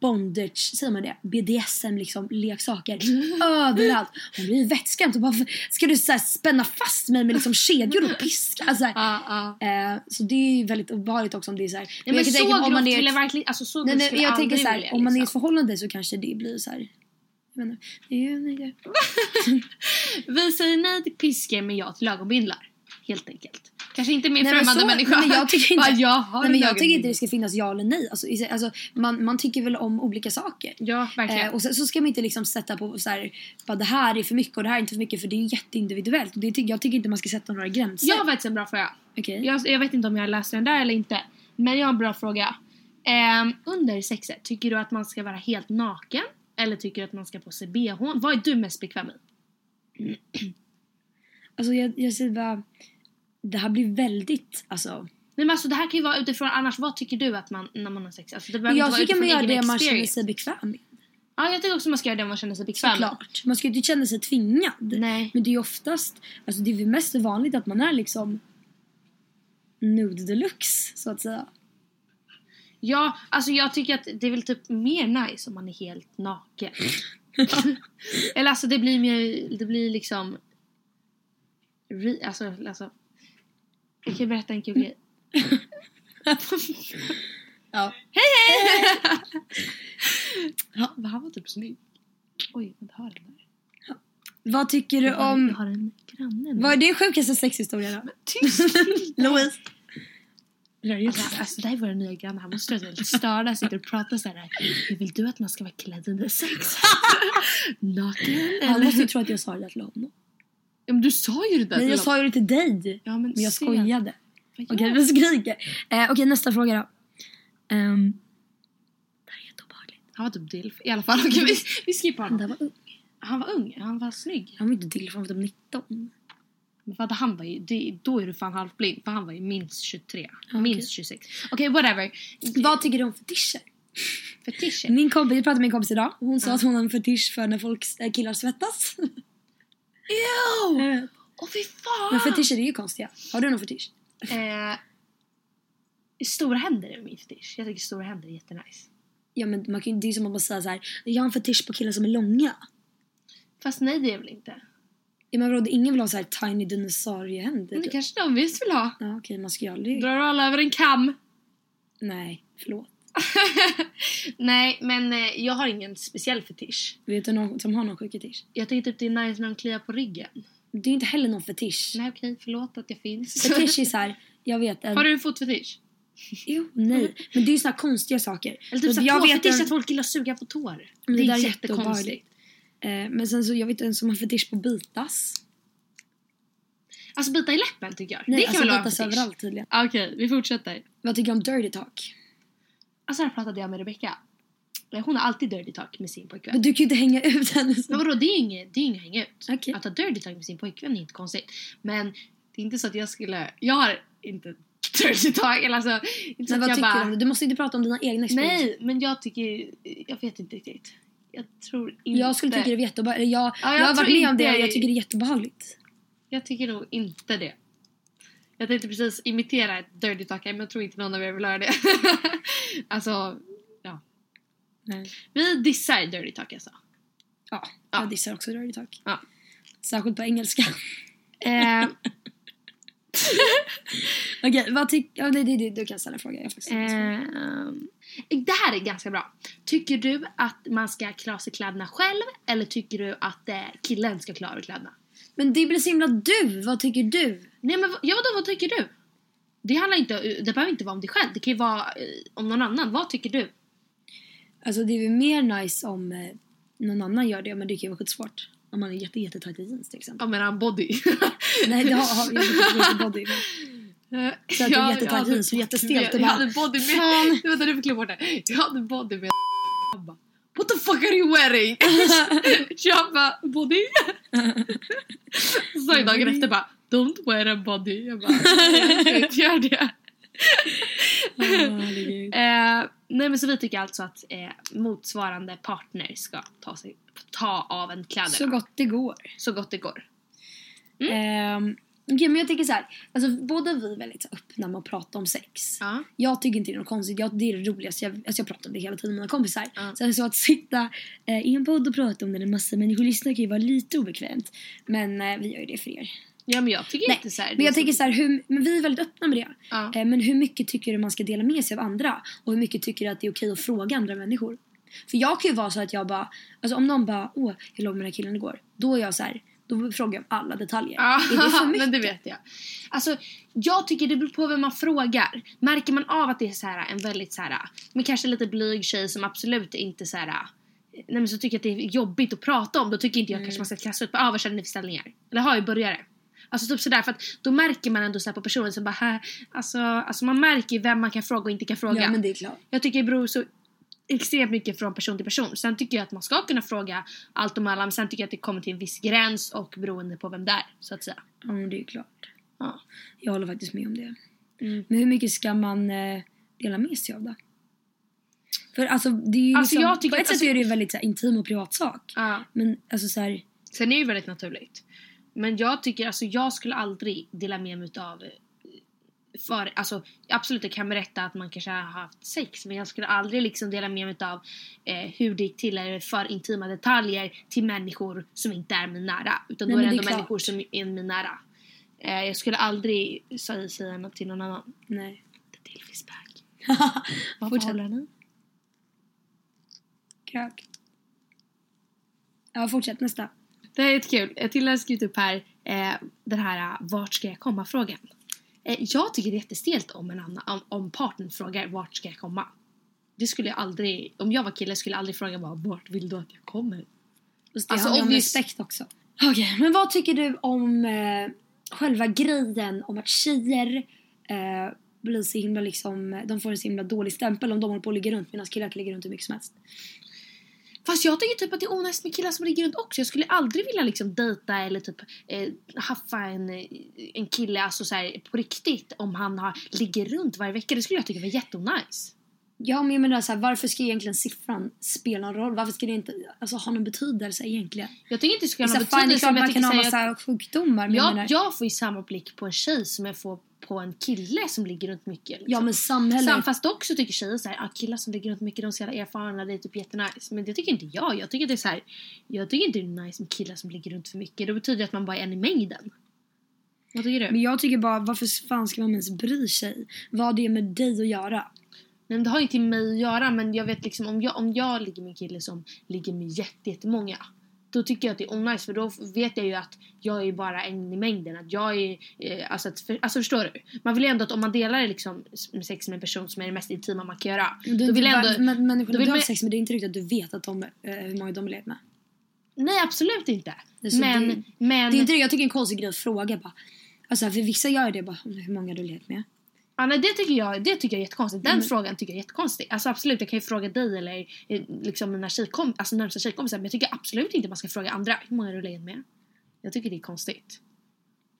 bondage, säger man det? BDSM liksom, leksaker överallt. Hon blir ju vettskrämd och bara ska du så spänna fast mig med liksom kedjor och piska? Alltså, Ja, ja. Eh, så det är ju väldigt obehagligt också om det är så här. Nej, men jag så grovt om man vill jag verkligen, alltså så nej, nej, jag tänker så här, om man är i ett liksom. förhållande så kanske det blir så här. Det är, nej, Vi säger nej till piskor men ja till ögonbindlar. Helt enkelt. Kanske inte Nej, men främmande så- människa. nej, men jag tycker inte- jag nej, men en jag tycker inte det ska finnas ja eller nej. Alltså, alltså, man, man tycker väl om olika saker. Ja, verkligen. Eh, och sen så ska man inte liksom sätta på så här, bara det här är för mycket och det här är inte för mycket för det är jätteindividuellt. Och det, jag tycker inte man ska sätta några gränser. jag har faktiskt en bra fråga. Okej. Jag, jag vet inte om jag läste den där eller inte. Men jag har en bra fråga. Ehm, under sexet, tycker du att man ska vara helt naken? Eller tycker du att man ska på sig bh? Vad är du mest bekväm i? Alltså jag, jag säger bara, det här blir väldigt, alltså. Nej men alltså det här kan ju vara utifrån annars, vad tycker du att man, när man har sex? Alltså, det behöver jag inte tycker man gör det man känner experience. sig bekväm med. Ja jag tycker också man ska göra det man känner sig bekväm. Såklart. Man ska ju inte känna sig tvingad. Nej. Men det är ju oftast, alltså det är väl mest vanligt att man är liksom nude deluxe så att säga. Ja, alltså jag tycker att det är väl typ mer nice om man är helt naken. Eller alltså det blir mer, det blir liksom... Re, alltså, alltså... Jag kan berätta en kul grej. Ja. Ja, men han var typ snygg. Oj, vänta, hör den där? Vad tycker du har, jag om... har en granne nu. Vad är din sjukaste sexhistoria då? Tyst! Louise? Alltså, alltså, det här är våra nya grannar. Han måste vara väldigt störda. Sitter och pratar så här. Vill du att man ska vara klädd under sex? Naken? Han måste ju tro att jag sa det där till honom. Ja, men du sa ju det där Nej jag sa ju det till dig. Ja, men, Men jag se. skojade. Okej gör vi skriker. Eh, Okej nästa fråga då. Um, det här är jätteobehagligt. Han var typ dilf. I alla fall. Okej, vi, vi skippar honom. här var ung. Han var ung. Han var snygg. Han var inte till han var typ 19. Men för att han var ju, det, då är du fan halvblind. För han var ju minst 23. okej. Minst 26. Okej, whatever. Vad tycker du om fetischer? Fetischer. Min kompis, jag pratade med min kompis idag. Hon sa att hon har en fetisch för när folk, äh, killar svettas. Ew! Åh fy fan! Men fetischer är ju konstiga. Har du någon fetisch? Eh, stora händer är min fetisch. Jag tycker stora händer är jättenice. Ja men man kan, det är som att man säger så här. Jag har en fetisch på killar som är långa. Fast nej det är väl inte. Ja, men vadå, ingen vill ha så här tiny dinosauriehänder. Men det kanske de visst vill ha. Ja okej man ska ju aldrig... Drar alla över en kam. Nej, förlåt. nej men eh, jag har ingen speciell fetisch. Vet du någon som har någon sjuk fetisch? Jag tycker typ det är nice när de kliar på ryggen. Det är inte heller någon fetisch. Nej okej, förlåt att jag finns. Fetisch är så här, jag vet en... Har du en fotfetisch? Jo, nej. Men det är ju såna här konstiga saker. Eller typ Så jag vet en- att folk gillar att suga på tår. Det, där är är jättekonstigt. jätteobehagligt. Eh, men sen så, jag vet en som har fetisch på bitas. Alltså bita i läppen tycker jag. Nej, det kan alltså väl vara en fetisch? överallt tydligen. Ah, Okej, vi fortsätter. Vad tycker du om dirty talk? Alltså här pratade jag med Rebecca. Hon har alltid dirty talk med sin pojkvän. Men du kan ju inte hänga ut henne. Men vadå, det är ju inget, det är inget hänga ut. Okej. Att ha dirty talk med sin pojkvän är inte konstigt. Men det är inte så att jag skulle... Jag har inte dirty talk. Eller alltså, inte Men vad jag tycker bara, du om? Du måste inte prata om dina egna experiencer. Nej, men jag tycker... Jag vet inte riktigt. Jag tror inte... Jag skulle tycka det var jättebehagligt. Jag, Ja, jag jag, har varit med om det och jag tycker det är jättebehagligt. Jag tycker nog inte det. Jag tänkte precis imitera ett dirty talk men jag tror inte någon av er vill höra det. alltså, ja. Nej. Vi dissar dirty talk alltså. Ja, Ja. jag dissar också dirty talk. Ja. Särskilt på engelska. Eh, Okej, vad tycker... Ja, det, det, det, du kan ställa en fråga. Jag faktiskt inte svarat. Det här är ganska bra. Tycker du att man ska av sig kläderna själv eller tycker du att eh, killen ska sig kläderna? Men det blir så himla du. Vad tycker du? Nej men ja, vadå, vad tycker du? Det handlar inte, det behöver inte vara om dig själv, det kan ju vara eh, om någon annan. Vad tycker du? Alltså det är väl mer nice om eh, någon annan gör det men det kan ju vara skitsvårt. Om man är jätte, jättetajt i jeans till exempel. Ja men en body. Nej det har, jag inte body. Men, Så att det är jättetajt jeans och jättestelt och Jag hade body med... Vänta du får bort det. Jag hade body med Jag bara, What the fuck are you wearing? jag bara body. Så jag dagen efter bara Don't wear a body. Jag bara jag ska inte göra det. Eh, nej men så vi tycker alltså att eh, motsvarande partner ska ta, sig, ta av en kläderna. så gott det går. så gott det går. Ehm, Okej men jag tycker så här, alltså båda vi är väldigt öppna med att prata om sex. Ja. Jag tycker inte det är något konstigt, jag, det är det roligaste. Jag, alltså jag pratar om det hela tiden med mina kompisar. Ja. Så, så att sitta eh, i en podd och prata om det när massa människor lyssnar kan ju vara lite obekvämt. Men eh, vi gör ju det för er. ja men jag tycker Nej, inte så här. Men jag så- tänker så här, hur, men vi är väldigt öppna med det. Ja. Eh, men hur mycket tycker du man ska dela med sig av andra? Och hur mycket tycker du att det är okej att fråga andra människor? För jag kan ju vara så att jag bara, alltså om någon bara, åh jag låg med den här killen igår. Då är jag så här, då frågar jag om alla detaljer. Ja, Är det för mycket? men det vet jag. Alltså, jag tycker det beror på vem man frågar. Märker man av att det är så här, en väldigt så här, men kanske lite blyg tjej som absolut inte så här, nej men så tycker jag att det är jobbigt att prata om. Då tycker inte jag kanske man ska kasta ut, ah, vad känner ni för ställningar? Eller har ju börjare. Alltså typ sådär för att då märker man ändå så på personen som bara, här, alltså, alltså man märker vem man kan fråga och inte kan fråga. Ja men det är klart. Jag tycker det beror så extremt mycket från person till person. Sen tycker jag att man ska kunna fråga allt om alla men sen tycker jag att det kommer till en viss gräns och beroende på vem det är så att säga. Ja men det är klart. Ja. Jag håller faktiskt med om det. Mm. Men hur mycket ska man eh, dela med sig av då? För alltså det är ju Alltså, liksom, jag tycker på ett sätt alltså- är det ju en väldigt så här, intim och privat sak. Ja. Men alltså så här, Sen är det ju väldigt naturligt. Men jag tycker, alltså jag skulle aldrig dela med mig av för, alltså absolut jag kan berätta att man kanske har haft sex men jag skulle aldrig liksom dela med mig av eh, hur det gick till eller för intima detaljer till människor som inte är mig nära. Utan Nej, då är det ändå är människor som är mig nära. Eh, jag skulle aldrig säga, säga något till någon annan. nej. The deal is back. Fortsätt. håller ni? Krök. Ja, fortsätt nästa. Det här är jättekul. Jag till har skrivit upp här eh, den här eh, vart ska jag komma-frågan. Eh, jag tycker det är jättestelt om, en annan, om, partnern frågar vart ska jag komma. Det skulle jag aldrig, om jag var kille skulle jag aldrig fråga bara vart vill du att jag kommer? Alltså, handlar om obvious- respekt också. Okej, men vad tycker du om eh, själva grejen om att tjejer eh, blir så himla liksom, de får en så himla dålig stämpel om de håller på att ligga runt medan killar kan ligga runt hur mycket som helst. Fast jag tycker typ att det är onajs med killar som ligger runt också. Jag skulle aldrig vilja liksom dejta eller typ eh, haffa en, eh, en kille alltså så här, på riktigt om han har, ligger runt varje vecka. Det skulle jag tycka var jätteonajs. Ja men jag menar så här, varför ska egentligen siffran spela någon roll? Varför ska det inte alltså, ha någon betydelse egentligen? Jag tycker inte det ska ha någon fine, det är betydelse. klart man kan ha massa sjukdomar men jag jag, menar, jag får ju samma blick på en tjej som jag får på en kille som ligger runt mycket. Liksom. ja men samhället. Sam, fast också tycker tjejer såhär, ah, killar som ligger runt mycket de är så jävla erfarna, det är typ jättenice. Men det tycker inte jag. Jag tycker det är så här, jag tycker inte det är nice med killar som ligger runt för mycket. Det betyder att man bara är en i mängden. Vad tycker du? Men jag tycker bara, varför fan ska man ens bry sig? Vad har det med dig att göra? Nej, men det har inte med mig att göra men jag vet liksom om jag, om jag ligger med en kille som ligger med jätte- jättemånga då tycker jag att det är onajs för då vet jag ju att jag är bara en i mängden. Att jag är, eh, alltså, att, för, alltså förstår du? Man vill ju ändå att om man delar liksom sex med en person som är det mest intima man kan göra. Du, Då vill jag ändå, men, människorna du har man- sex med det är inte riktigt att du vet att de, eh, hur många de har levt med. nej absolut inte. Alltså, men, det- men, Det är inte jag tycker det är en konstig grej att fråga bara. Alltså för vissa gör det bara, hur många har du levt med? Ja, nej, det, tycker jag, det tycker jag är jättekonstigt. Den Mm. frågan tycker jag är jättekonstig. Alltså absolut, jag kan ju fråga dig eller eh, liksom mina tjejkom, alltså närmsta tjejkompisar men jag tycker absolut inte man ska fråga andra. Hur många du legat med? Jag tycker det är konstigt.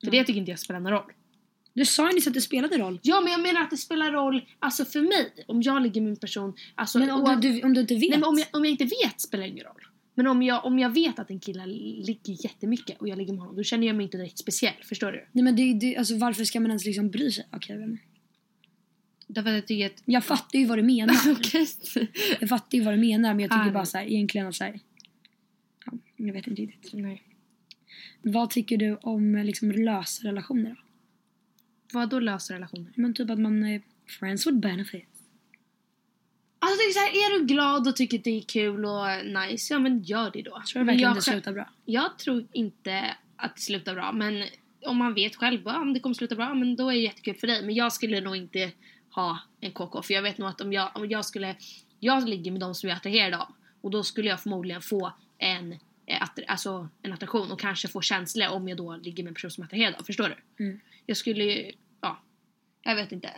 För det tycker inte jag spelar någon roll. Du sa ju nyss att det spelade roll. Ja men jag menar att det spelar roll, alltså för mig, om jag ligger med en person, alltså Men om oav- du, om du inte vet. Nej, men om, jag, om jag inte vet spelar det ingen roll. Men om jag, om jag vet att en kille ligger jättemycket och jag ligger med honom, då känner jag mig inte direkt speciell. Förstår du? Nej men det, det, alltså varför ska man ens liksom bry sig? Okej, inte. Därför att jag tycker att... Jag fattar ju vad du menar. Okej. jag fattar ju vad du menar men jag tycker Ah, bara nej. så här, egentligen att så här, ja, Jag vet inte riktigt. Nej. Vad tycker du om eh, liksom lösa relationer då? Vad då lösa relationer? Men typ att man är friends with benefits. Alltså det är så här, är du glad och tycker att det är kul och nice, ja men gör det då. Tror du verkligen jag, det slutar bra? jag tror inte att det slutar bra men om man vet själv ja, om det kommer sluta bra men då är det jättekul för dig. Men jag skulle nog inte ha en KK för jag vet nog att om jag, om jag skulle, jag ligger med de som jag är attraherad av och då skulle jag förmodligen få en, eh, att, alltså, en attraktion och kanske få känslor om jag då ligger med en person som jag är attraherad av. Förstår du? Mm. Jag skulle ju, ja, jag vet inte.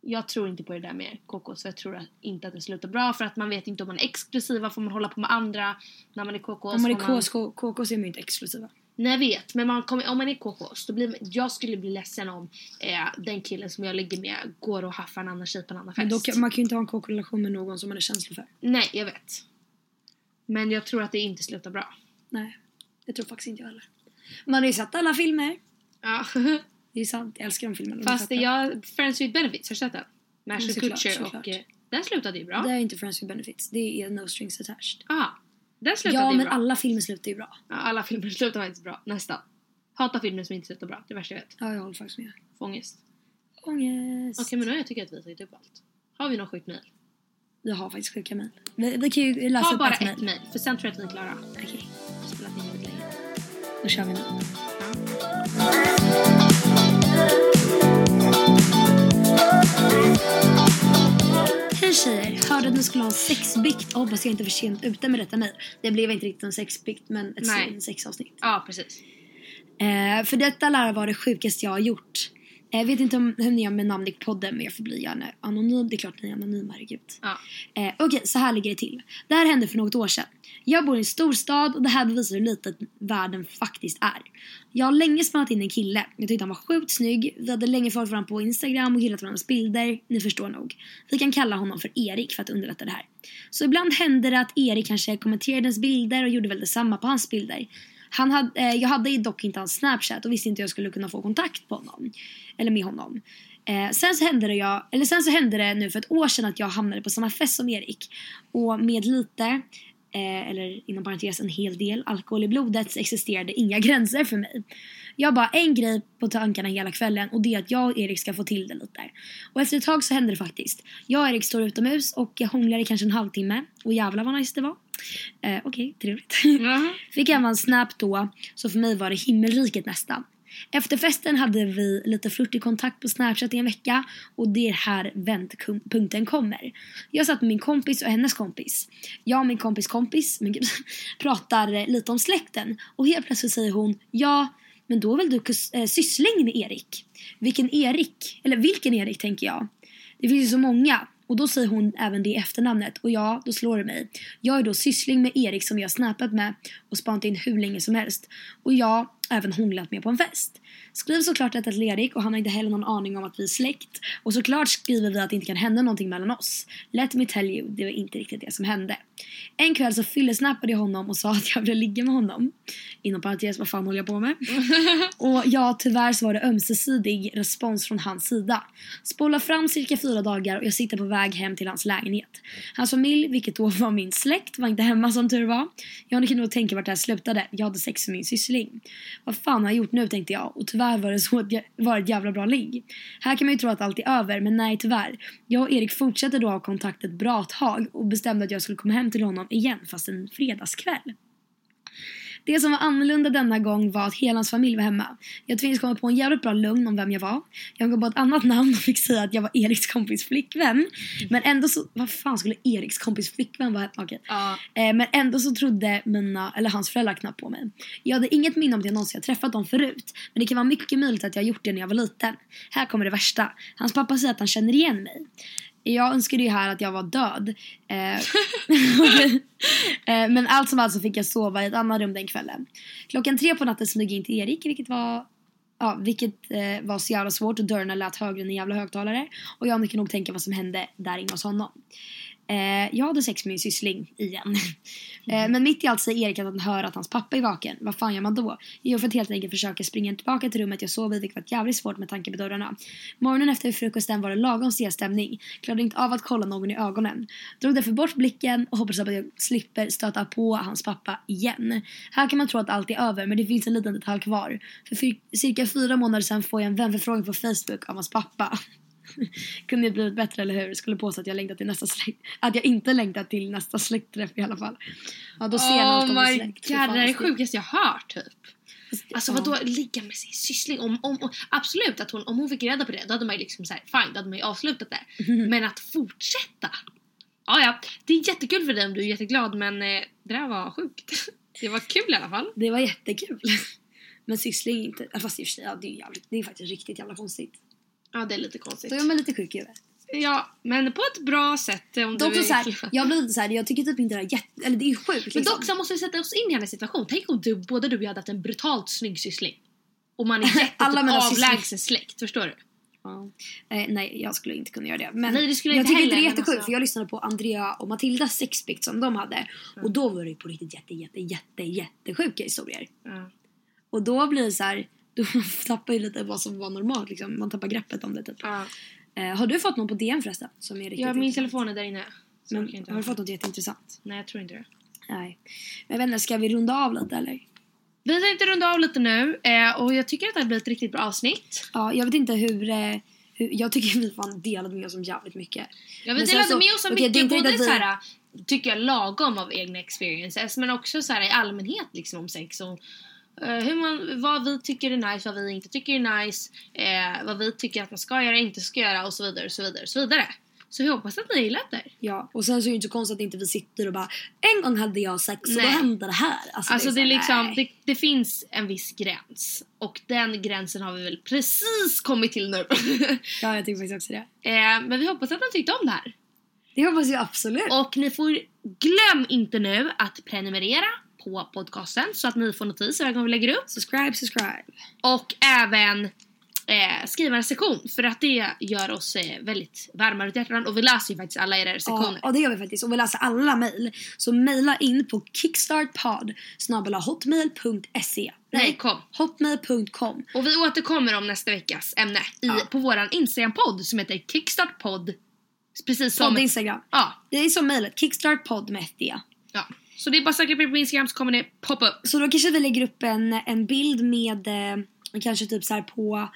Jag tror inte på det där med KK så jag tror inte att det slutar bra för att man vet inte om man är exklusiva, får man hålla på med andra när man är KK? Om man är KK så är man ju inte exklusiva. Nej jag vet, men man kommer, om man är KK så blir jag skulle bli ledsen om eh, den killen som jag ligger med går och haffar en annan tjej på en annan Men fest. då kan, man kan ju inte ha en KK-relation med någon som man är känslig för. Nej, jag vet. Men jag tror att det inte slutar bra. Nej, det tror faktiskt inte jag heller. Man har ju sett alla filmer. Ja. Det är sant, jag älskar de filmerna. Fast feta. jag, Friends with Benefits, har du sett den? Med Ashton Kutcher och eh, den slutade ju bra. Det är inte Friends with Benefits, det är No Strings Attached. Ah, den slutade Ja, ju men bra. alla filmer slutar ju bra. Ja, alla filmer slutar faktiskt bra, nästan. Hatar filmer som inte slutar bra, det är värsta jag vet. Ja, jag håller faktiskt med. Får ångest. Okej men nu jag tycker att vi har tagit upp allt. Har vi något sjukt mejl? Vi har faktiskt sjuka mejl. Vi, vi kan ju läsa Ha upp bara ett mejl. för sen tror jag att vi är klara. Okej, Spelat in väldigt länge. då kör vi nu. Hej tjejer! Hörde att ni skulle ha en sexbikt och hoppas jag inte är för sent ute med detta mejl. Det blev inte riktigt en sexbikt men ett. Nej. sexavsnitt. Ja, precis. Eh, för detta lär vara det sjukaste jag har gjort. Eh, Jag vet inte om, hur ni gör med namn i podden men jag får bli gärna anonym. Det är klart ni är anonyma, herregud. Ja. Eh, Okej, så här ligger det till. Det här hände för något år sedan. Jag bor i en storstad och det här bevisar hur litet världen faktiskt är. Jag har länge spannat in en kille. Jag tyckte han var sjukt snygg. Vi hade länge följt varandra på Instagram och gillat varandras bilder. Ni förstår nog. Vi kan kalla honom för Erik för att underlätta det här. Så ibland hände det att Erik kanske kommenterade ens bilder och gjorde väl detsamma på hans bilder. Han hade, eh, jag hade dock inte hans snapchat och visste inte hur jag skulle kunna få kontakt på honom. Eller med honom. Eh, sen, så hände det jag, eller sen så hände det nu för ett år sedan att jag hamnade på samma fest som Erik. Och med lite eh, eller inom parentes en hel del, alkohol i blodet så existerade inga gränser för mig. Jag har bara en grej på tankarna hela kvällen och det är att jag och Erik ska få till det lite. Och efter ett tag så händer det faktiskt. Jag och Erik står utomhus och jag hånglar i kanske en halvtimme och jävlar vad nice det var. Eh, Okej, trevligt. Fick även en snap då, så för mig var det himmelriket nästan. Efter festen hade vi lite flörtig kontakt på Snapchat i en vecka och det är här vändpunkten kommer. Jag satt med min kompis och hennes kompis. Jag och min kompis kompis men gud, pratar lite om släkten och helt plötsligt säger hon ja, men då är väl du kus- äh, syssling med Erik? Vilken Erik? Eller vilken Erik tänker jag. Det finns ju så många. Och då säger hon även det efternamnet och ja, då slår det mig. Jag är då syssling med Erik som jag snappat med och spanat in hur länge som helst. Och ja, även hånglat med på en fest. Skriver såklart detta till Erik och han har inte heller någon aning om att vi är släkt. Och såklart skriver vi att det inte kan hända någonting mellan oss. Let me tell you, det var inte riktigt det som hände. En kväll så fyllesnappade jag honom och sa att jag ville ligga med honom. Inom parentes, vad fan håller jag på med? och ja, tyvärr så var det ömsesidig respons från hans sida. Spola fram cirka fyra dagar och jag sitter på väg hem till hans lägenhet. Hans familj, vilket då var min släkt, var inte hemma som tur var. Jag kunde nog tänka vart det här slutade. Jag hade sex med min syssling. Vad fan har jag gjort nu tänkte jag och tyvärr var det så ett, var ett jävla bra ligg. Här kan man ju tro att allt är över men nej tyvärr. Jag och Erik fortsatte då ha kontakt ett bra tag och bestämde att jag skulle komma hem till honom igen fast en fredagskväll. Det som var annorlunda denna gång var att hela hans familj var hemma. Jag tvingades komma på en jävligt bra lugn om vem jag var. Jag kom på ett annat namn och fick säga att jag var Eriks kompis flickvän. Men ändå så, vad fan skulle Eriks kompis flickvän vara? Okej. Ja. Eh, men ändå så trodde mina, eller hans föräldrar knappt på mig. Jag hade inget minne om att jag någonsin träffat dem förut. Men det kan vara mycket möjligt att jag gjort det när jag var liten. Här kommer det värsta. Hans pappa säger att han känner igen mig. Jag önskade ju här att jag var död. Eh, eh, men allt som allt så fick jag sova i ett annat rum den kvällen. Klockan tre på natten smög jag in till Erik vilket var Ja, vilket eh, var så jävla svårt och dörrarna lät högre än en jävla högtalare. Och jag kan nog tänka vad som hände där inne hos honom. Eh, jag hade sex med min syssling igen. eh, men mitt i allt säger Erik att han hör att hans pappa är vaken. Vad fan gör man då? Jo, för att helt enkelt försöka springa tillbaka till rummet jag sov i vilket var jävligt svårt med tanke på dörrarna. Morgonen efter frukosten var det lagom stel stämning. Klarade inte av att kolla någon i ögonen. Drog därför bort blicken och hoppades att jag slipper stöta på hans pappa igen. Här kan man tro att allt är över men det finns en liten detalj kvar. För cirka fyra månader sedan får jag en vänförfrågan på Facebook av hans pappa. Kunde ju blivit bättre eller hur? Skulle påstå att jag längtar till nästa släkt. Att jag inte längtar till nästa släktträff i alla fall. Ja då ser Oh min my släkt. god, fan, det är det sjukaste jag hört typ. Alltså Ja. vadå ligga med sin syssling? Om, om, om, absolut att hon, om hon fick reda på det då hade man ju liksom såhär, fine då hade man ju avslutat det. Men att fortsätta? Ja ja, det är jättekul för dig om du är jätteglad men eh, det där var sjukt. Det var kul i alla fall. Det var jättekul. Men syssling inte, fast i och för sig, ja, det är, jävligt, det är faktiskt riktigt jävla konstigt. Ja det är lite konstigt. Så jag är lite sjuk i huvudet. Ja men på ett bra sätt om Dock du så här, är jag blir lite såhär, jag tycker typ inte det här är jätte, eller det är ju sjukt Men liksom. dock så måste vi sätta oss in i hennes situation. Tänk om du, både du och jag hade haft en brutalt snygg syssling. Och man är jätte Alla typ syssling- avlägsen släkt, förstår du? Ja. Eh, nej, jag skulle inte kunna göra det. Men Nej, det skulle jag inte tycker heller, inte det är men jättesjukt alltså- för jag lyssnade på Andrea och Matildas sexpikt som de hade. Och då var det ju på riktigt jätte, jätte, jätte, jättesjuka historier. Ja. Och då blir det så här, då tappar ju lite vad som var normalt liksom. Man tappar greppet om det typ. Ja. Eh, har du fått någon på DM förresten? Som är riktigt Ja, min telefon är där inne. Så Men, har du fått något jätteintressant? Nej, jag tror inte det. Nej. Men jag vet inte, ska vi runda av lite eller? Vi tänkte runda av lite nu eh, och jag tycker att det här blir ett riktigt bra avsnitt. Ja, jag vet inte hur... Eh, hur jag tycker vi fan delade med oss om jävligt mycket. Ja, vi Men delade så- med oss det är mycket, både vi- såhär, tycker jag lagom av egna experiences men också såhär i allmänhet liksom om sex och hur man, vad vi tycker är nice, vad vi inte tycker är nice, eh, vad vi tycker att man ska göra, inte ska göra och så vidare och så vidare och så vidare. Så vi hoppas att ni gillar det. Ja, och sen så är det inte så konstigt att inte vi sitter och bara En gång hade jag sex och då hände det här. Alltså, Alltså det, är så här, liksom, det, det finns en viss gräns och den gränsen har vi väl precis kommit till nu. Ja, jag tycker faktiskt också det. eh, men vi hoppas att ni tyckte om det här. Det hoppas jag absolut. Och ni får glöm inte nu att prenumerera på podcasten så att ni får notiser varje gång vi lägger upp. Subscribe, subscribe. Och även eh, skriva en recension för att det gör oss eh, väldigt varma runt hjärtan och vi läser ju faktiskt alla era Ja, recensioner. ja, det gör vi faktiskt. Och vi läser alla mejl. Så mejla in på kickstartpod hotmail.se Nej, kom. Hotmail.com Och vi återkommer om nästa veckas ämne i, Ja. på våran Instagram-podd som heter Kickstartpodd. Precis som... Podd Instagram. Ja, Det är som mejlet, kickstartpodd med ett D. ja. Så det är bara att söka er på Instagram så kommer det poppa upp. Så då kanske vi lägger upp en, en bild med eh, kanske typ så här på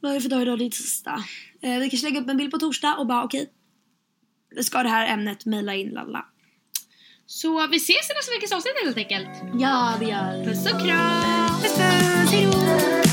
vad är det för dag idag? Det är tisdag. Eh, vi kanske lägger upp en bild på torsdag och bara okej. ska det här ämnet mejla in lalla. Så vi ses i nästa veckas avsnitt helt enkelt. Ja det gör vi. Puss och kram! Puss puss, hejdå!